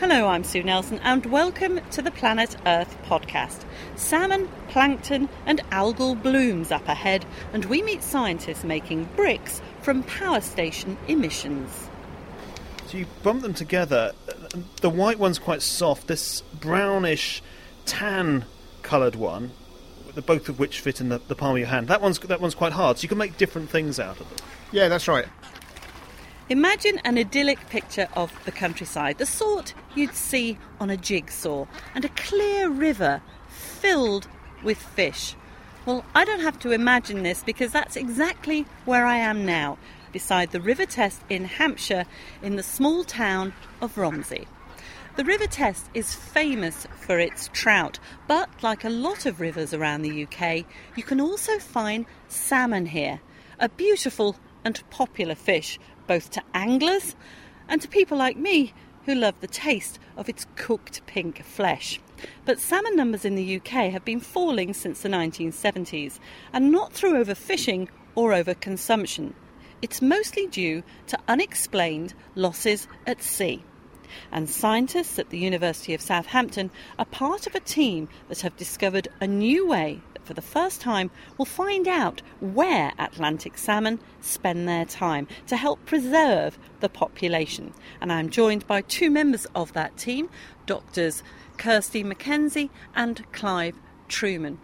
Hello, I'm Sue Nelson, and welcome to the Planet Earth podcast. Salmon, plankton, and algal blooms up ahead, and we meet scientists making bricks from power station emissions. So you bump them together. The white one's quite soft. This brownish, tan coloured one, the both of which fit in the, the palm of your hand. That one's that one's quite hard. So you can make different things out of them. Yeah, that's right. Imagine an idyllic picture of the countryside, the sort you'd see on a jigsaw, and a clear river filled with fish. Well, I don't have to imagine this because that's exactly where I am now, beside the River Test in Hampshire in the small town of Romsey. The River Test is famous for its trout, but like a lot of rivers around the UK, you can also find salmon here, a beautiful and popular fish both to anglers and to people like me who love the taste of its cooked pink flesh. But salmon numbers in the UK have been falling since the 1970s, and not through overfishing or overconsumption. It's mostly due to unexplained losses at sea. And scientists at the University of Southampton are part of a team that have discovered a new way for the first time, will find out where Atlantic salmon spend their time to help preserve the population. And I'm joined by two members of that team, doctors Kirsty Mackenzie and Clive Trueman.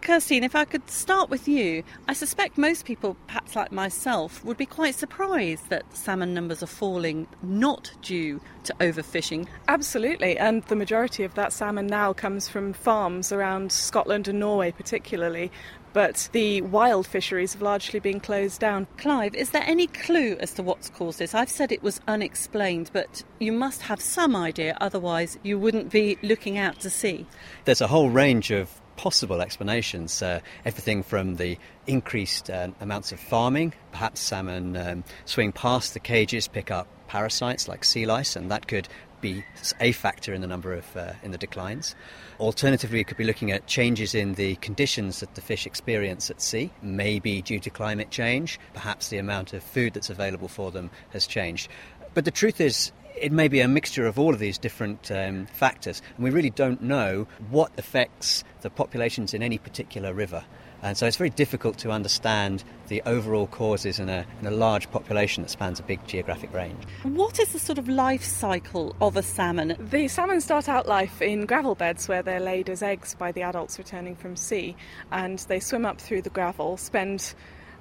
Kirstine, if I could start with you, I suspect most people, perhaps like myself, would be quite surprised that salmon numbers are falling not due to overfishing. Absolutely, and the majority of that salmon now comes from farms around Scotland and Norway, particularly. But the wild fisheries have largely been closed down. Clive, is there any clue as to what's caused this? I've said it was unexplained, but you must have some idea, otherwise, you wouldn't be looking out to sea. There's a whole range of possible explanations. Uh, everything from the increased uh, amounts of farming, perhaps salmon um, swing past the cages, pick up parasites like sea lice, and that could be a factor in the number of uh, in the declines. Alternatively, we could be looking at changes in the conditions that the fish experience at sea, maybe due to climate change. Perhaps the amount of food that's available for them has changed. But the truth is, it may be a mixture of all of these different um, factors, and we really don't know what affects the populations in any particular river. And so it's very difficult to understand the overall causes in a, in a large population that spans a big geographic range. What is the sort of life cycle of a salmon? The salmon start out life in gravel beds where they're laid as eggs by the adults returning from sea, and they swim up through the gravel, spend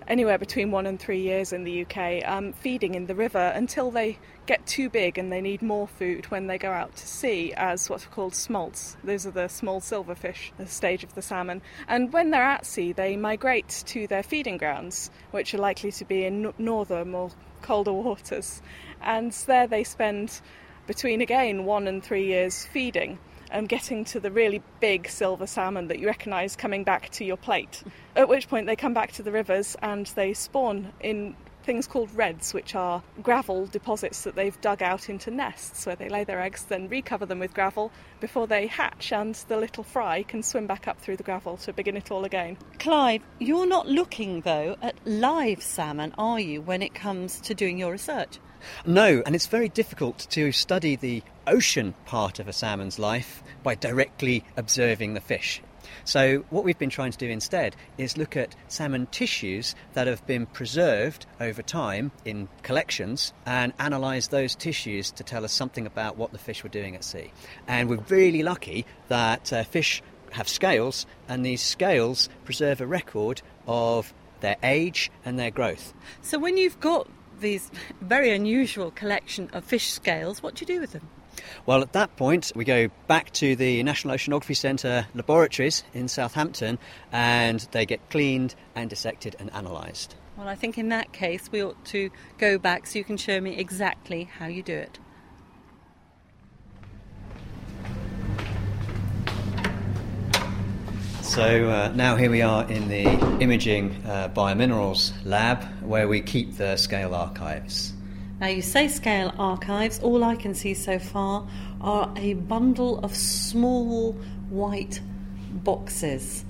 anywhere between one and three years in the UK, um, feeding in the river until they get too big and they need more food when they go out to sea as what's called smolts. Those are the small silverfish, the stage of the salmon. And when they're at sea, they migrate to their feeding grounds, which are likely to be in northern, more colder waters. And there they spend between again one and three years feeding and getting to the really big silver salmon that you recognise coming back to your plate. At which point they come back to the rivers and they spawn in things called redds, which are gravel deposits that they've dug out into nests where they lay their eggs, then recover them with gravel before they hatch, and the little fry can swim back up through the gravel to begin it all again. Clive, you're not looking though at live salmon, are you, when it comes to doing your research? No, and it's very difficult to study the ocean part of a salmon's life by directly observing the fish. So, what we've been trying to do instead is look at salmon tissues that have been preserved over time in collections and analyse those tissues to tell us something about what the fish were doing at sea. And we're really lucky that uh, fish have scales, and these scales preserve a record of their age and their growth. So, when you've got these very unusual collection of fish scales, what do you do with them? Well, at that point, we go back to the National Oceanography Centre laboratories in Southampton and they get cleaned and dissected and analysed. Well, I think in that case, we ought to go back so you can show me exactly how you do it. So uh, now here we are in the imaging uh, biominerals lab where we keep the scale archives. Now, you say scale archives, all I can see so far are a bundle of small white boxes.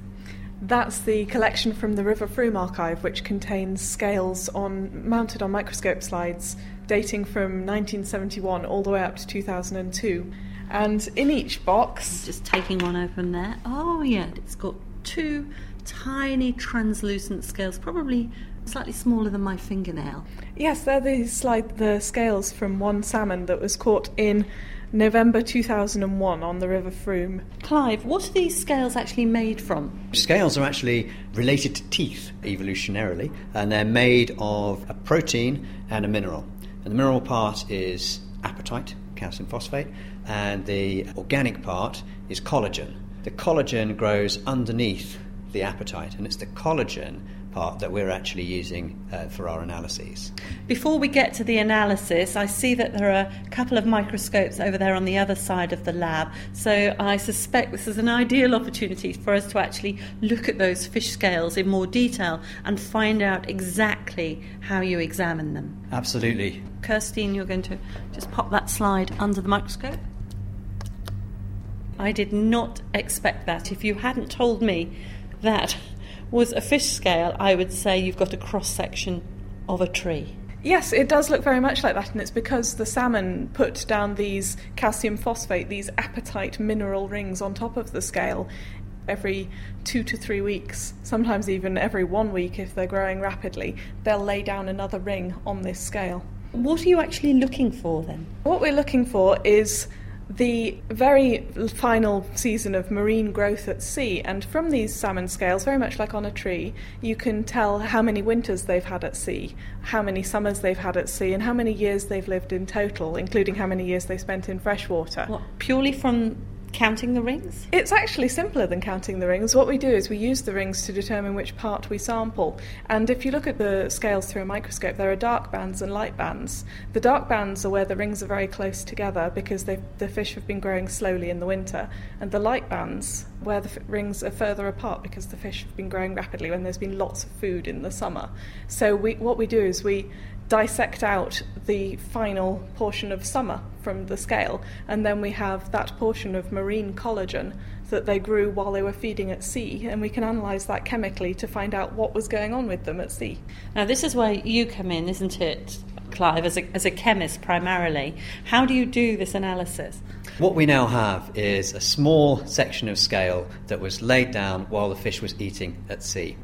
That's the collection from the River Frome archive, which contains scales on mounted on microscope slides dating from 1971 all the way up to 2002. And in each box, Just taking one open there. Oh, yeah, it's got two tiny translucent scales, probably slightly smaller than my fingernail. yes, they're the slide the scales from one salmon that was caught in November 2001 on the River Frome. Clive, what are these scales actually made from? Scales are actually related to teeth evolutionarily, and they're made of a protein and a mineral. And the mineral part is apatite, calcium phosphate, and the organic part is collagen. The collagen grows underneath the apatite, and it's the collagen part that we're actually using uh, for our analyses. Before we get to the analysis, I see that there are a couple of microscopes over there on the other side of the lab. So I suspect this is an ideal opportunity for us to actually look at those fish scales in more detail and find out exactly how you examine them. Absolutely. Kirstine, you're going to just pop that slide under the microscope. I did not expect that. If you hadn't told me that was a fish scale, I would say you've got a cross section of a tree. Yes, it does look very much like that, and it's because the salmon put down these calcium phosphate, these apatite mineral rings on top of the scale every two to three weeks, sometimes even every one week if they're growing rapidly. They'll lay down another ring on this scale. What are you actually looking for then? What we're looking for is the very final season of marine growth at sea, and from these salmon scales, very much like on a tree, you can tell how many winters they've had at sea, how many summers they've had at sea, and how many years they've lived in total, including how many years they spent in freshwater. What, purely from counting the rings? It's actually simpler than counting the rings. What we do is we use the rings to determine which part we sample. And if you look at the scales through a microscope, there are dark bands and light bands. The dark bands are where the rings are very close together because the fish have been growing slowly in the winter. And the light bands, where the f- rings are further apart because the fish have been growing rapidly when there's been lots of food in the summer. So we, what we do is we dissect out the final portion of summer from the scale, and then we have that portion of marine collagen that they grew while they were feeding at sea, and we can analyse that chemically to find out what was going on with them at sea. Now, this is where you come in, isn't it, Clive, as a, as a chemist primarily? How do you do this analysis? What we now have is a small section of scale that was laid down while the fish was eating at sea.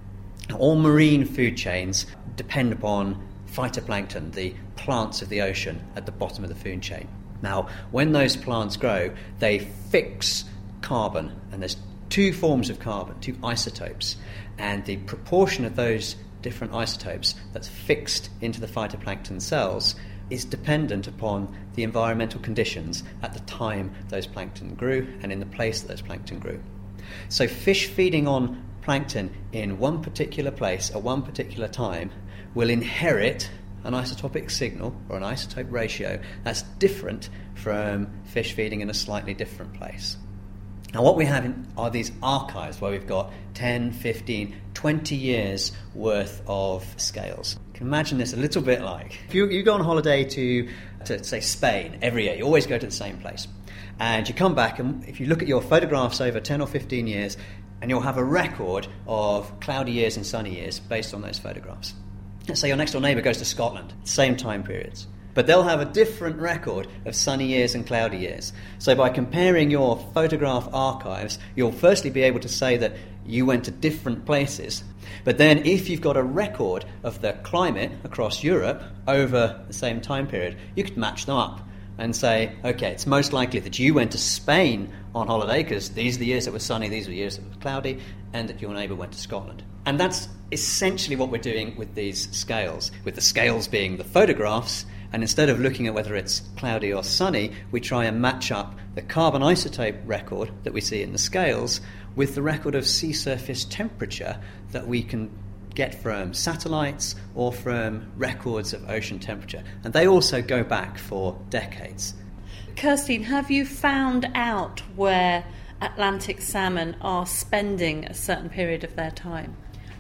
All marine food chains depend upon phytoplankton, the plants of the ocean at the bottom of the food chain. Now, when those plants grow, they fix carbon, and there's two forms of carbon, two isotopes, and the proportion of those different isotopes that's fixed into the phytoplankton cells is dependent upon the environmental conditions at the time those plankton grew and in the place that those plankton grew. So, fish feeding on plankton in one particular place at one particular time will inherit an isotopic signal or an isotope ratio that's different from fish feeding in a slightly different place. Now, what we have in, are these archives where we've got 10, 15, 20 years worth of scales. You can imagine this a little bit like if you, you go on holiday to, to, say, Spain every year, you always go to the same place. And you come back, and if you look at your photographs over 10 or 15 years, and you'll have a record of cloudy years and sunny years based on those photographs. Let's say your next door neighbour goes to Scotland, same time periods. But they'll have a different record of sunny years and cloudy years. So by comparing your photograph archives, you'll firstly be able to say that you went to different places. But then if you've got a record of the climate across Europe over the same time period, you could match them up and say, okay, it's most likely that you went to Spain on holiday because these are the years that were sunny, these are the years that were cloudy, and that your neighbour went to Scotland. And that's essentially what we're doing with these scales, with the scales being the photographs. And instead of looking at whether it's cloudy or sunny, we try and match up the carbon isotope record that we see in the scales with the record of sea surface temperature that we can get from satellites or from records of ocean temperature. And they also go back for decades. Kirstine, have you found out where Atlantic salmon are spending a certain period of their time?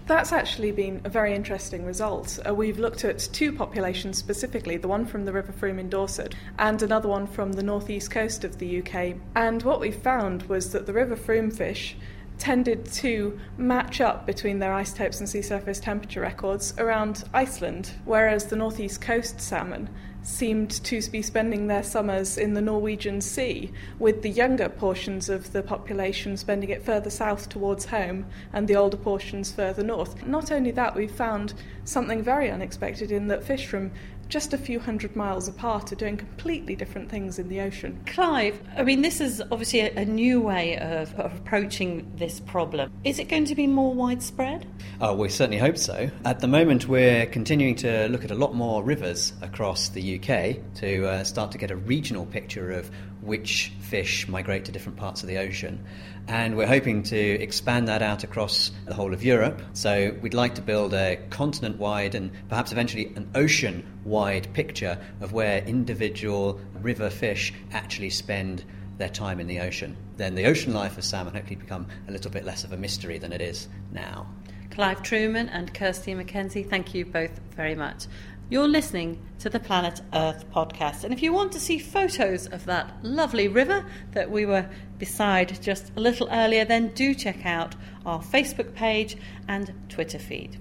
That's actually been a very interesting result. Uh, we've looked at two populations specifically the one from the River Frome in Dorset and another one from the northeast coast of the UK. And what we found was that the River Frome fish tended to match up between their isotopes and sea surface temperature records around Iceland, whereas the northeast coast salmon seemed to be spending their summers in the Norwegian Sea, with the younger portions of the population spending it further south towards home and the older portions further north. Not only that, we found something very unexpected in that fish from just a few hundred miles apart are doing completely different things in the ocean. Clive, I mean, this is obviously a, a new way of, of, approaching this problem. Is it going to be more widespread? Oh, we certainly hope so. At the moment, we're continuing to look at a lot more rivers across the UK to uh, start to get a regional picture of which fish migrate to different parts of the ocean. And we're hoping to expand that out across the whole of Europe. So we'd like to build a continent wide and perhaps eventually an ocean wide picture of where individual river fish actually spend their time in the ocean. Then the ocean life of salmon hopefully become a little bit less of a mystery than it is now. Clive Trueman and Kirsty McKenzie, thank you both very much. You're listening to the Planet Earth podcast. And if you want to see photos of that lovely river that we were beside just a little earlier, then do check out our Facebook page and Twitter feed.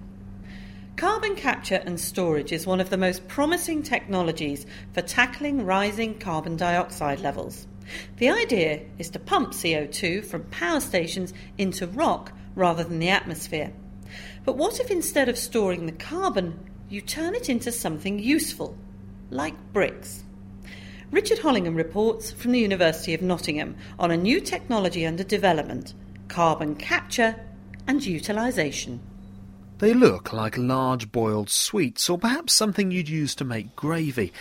Carbon capture and storage is one of the most promising technologies for tackling rising carbon dioxide levels. The idea is to pump CO2 from power stations into rock rather than the atmosphere. But what if instead of storing the carbon you turn it into something useful, like bricks. Richard Hollingham reports from the University of Nottingham on a new technology under development carbon capture and utilisation. They look like large boiled sweets or perhaps something you'd use to make gravy,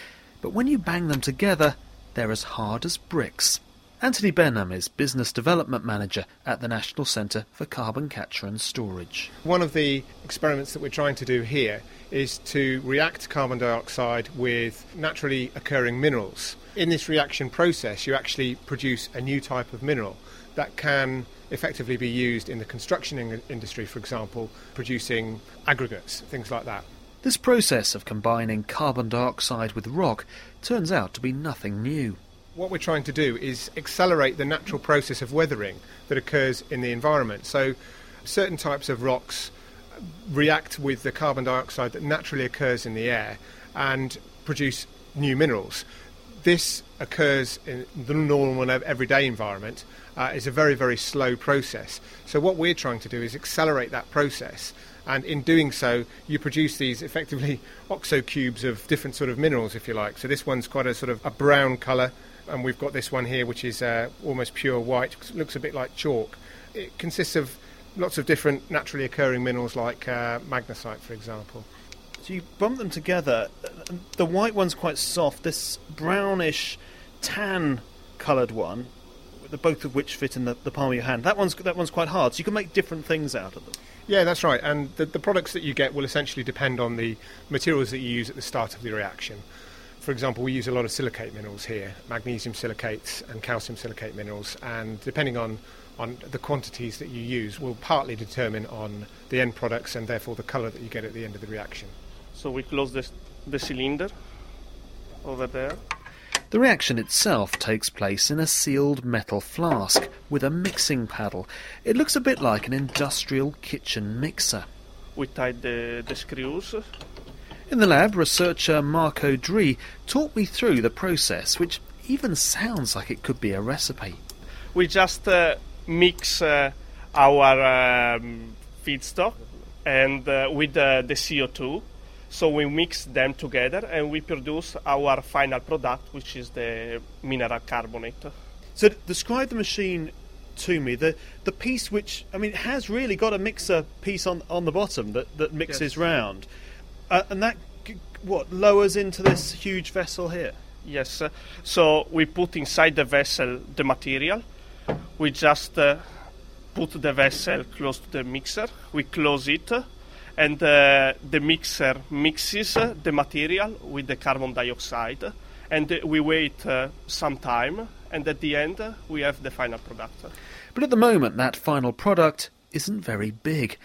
but when you bang them together, they're as hard as bricks. Anthony Benham is Business Development Manager at the National Centre for Carbon Capture and Storage. One of the experiments that we're trying to do here is to react carbon dioxide with naturally occurring minerals. In this reaction process, you actually produce a new type of mineral that can effectively be used in the construction in- industry, for example, producing aggregates, things like that. This process of combining carbon dioxide with rock turns out to be nothing new what we're trying to do is accelerate the natural process of weathering that occurs in the environment. So, certain types of rocks react with the carbon dioxide that naturally occurs in the air and produce new minerals. This occurs in the normal everyday environment. Uh, it's a very, very slow process. So, what we're trying to do is accelerate that process and in doing so, you produce these effectively oxo cubes of different sort of minerals, if you like. So this one's quite a sort of a brown colour, and we've got this one here which is uh, almost pure white, looks a bit like chalk. It consists of lots of different naturally occurring minerals like uh, magnesite, for example. So you bump them together. The white one's quite soft. This brownish, tan coloured one, the both of which fit in the, the palm of your hand. That one's that one's quite hard. So you can make different things out of them. Yeah, that's right. And the, the products that you get will essentially depend on the materials that you use at the start of the reaction. For example, we use a lot of silicate minerals here, magnesium silicates and calcium silicate minerals, and depending on, on the quantities that you use will partly determine on the end products and therefore the colour that you get at the end of the reaction. So we close this, the cylinder over there. The reaction itself takes place in a sealed metal flask with a mixing paddle. It looks a bit like an industrial kitchen mixer. We tied the, the screws in the lab, researcher Marco Dree taught me through the process, which even sounds like it could be a recipe. We just uh, mix uh, our um, feedstock and uh, with the CO2. So we mix them together and we produce our final product, which is the mineral carbonate. So describe the machine to me. The the piece which I mean it has really got a mixer piece on on the bottom that, that mixes yes. round. Uh, and that what lowers into this huge vessel here. Yes. Uh, so we put inside the vessel the material. We just uh, put the vessel close to the mixer. We close it, and uh, the mixer mixes the material with the carbon dioxide, and we wait uh, some time. And at the end, we have the final product. But at the moment, that final product isn't very big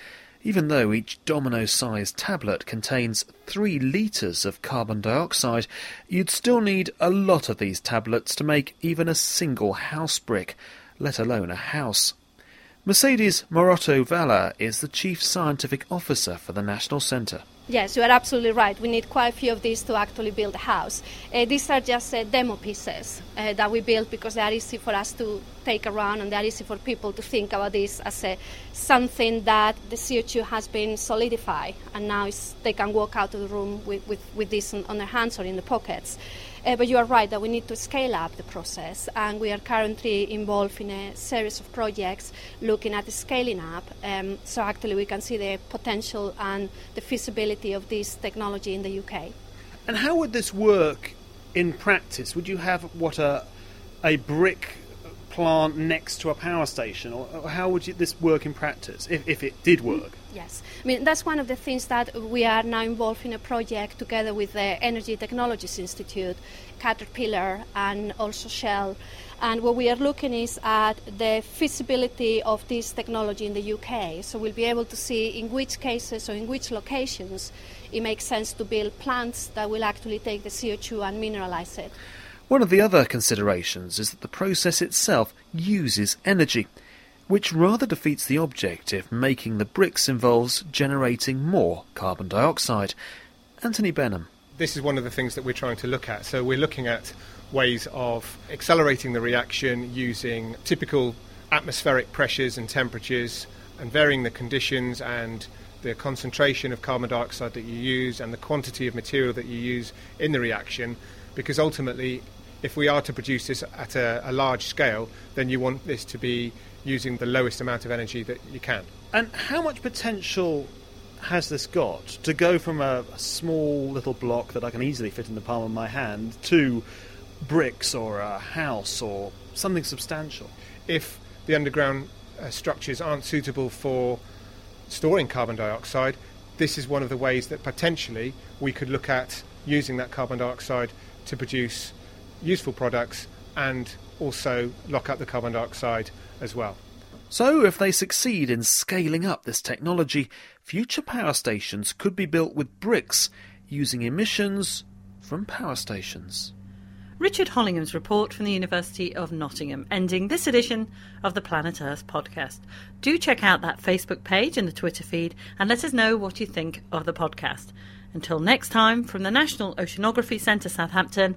even though each domino-sized tablet contains 3 litres of carbon dioxide, you'd still need a lot of these tablets to make even a single house brick, let alone a house. Mercedes Maroto-Valer is the Chief Scientific Officer for the National Centre. Yes, you are absolutely right. We need quite a few of these to actually build a house. Uh, these are just uh, demo pieces uh, that we built because they are easy for us to take around and they are easy for people to think about this as a, something that the CO2 has been solidified and now they can walk out of the room with, with, with this on, on their hands or in their pockets. Uh, but you are right that we need to scale up the process, and we are currently involved in a series of projects looking at scaling up. Um, so actually, we can see the potential and the feasibility of this technology in the UK. And how would this work in practice? Would you have what a a brick plant next to a power station, or how would you, this work in practice if, if it did work? Yes, I mean that's one of the things that we are now involved in a project together with the Energy Technologies Institute, Caterpillar, and also Shell. And what we are looking is at the feasibility of this technology in the UK. So we'll be able to see in which cases or in which locations it makes sense to build plants that will actually take the CO2 and mineralize it. One of the other considerations is that the process itself uses energy which rather defeats the objective making the bricks involves generating more carbon dioxide. Anthony Benham. This is one of the things that we're trying to look at. So we're looking at ways of accelerating the reaction using typical atmospheric pressures and temperatures and varying the conditions and the concentration of carbon dioxide that you use and the quantity of material that you use in the reaction because ultimately if we are to produce this at a, a large scale then you want this to be using the lowest amount of energy that you can. And how much potential has this got to go from a, a, small little block that I can easily fit in the palm of my hand to bricks or a house or something substantial? If the underground uh, structures aren't suitable for storing carbon dioxide, this is one of the ways that potentially we could look at using that carbon dioxide to produce useful products and also lock up the carbon dioxide as well. So, if they succeed in scaling up this technology, future power stations could be built with bricks using emissions from power stations. Richard Hollingham's report from the University of Nottingham, ending this edition of the Planet Earth podcast. Do check out that Facebook page and the Twitter feed and let us know what you think of the podcast. Until next time, from the National Oceanography Centre, Southampton,